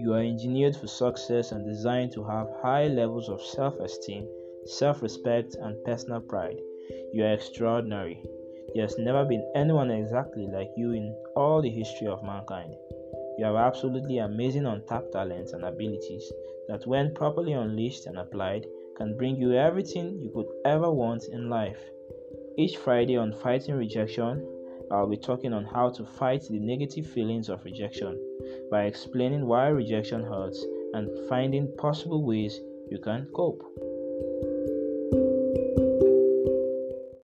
You are engineered for success and designed to have high levels of self esteem, self respect, and personal pride. You are extraordinary. There has never been anyone exactly like you in all the history of mankind. You have absolutely amazing untapped talents and abilities that, when properly unleashed and applied, can bring you everything you could ever want in life. Each Friday on Fighting Rejection, I'll be talking on how to fight the negative feelings of rejection by explaining why rejection hurts and finding possible ways you can cope.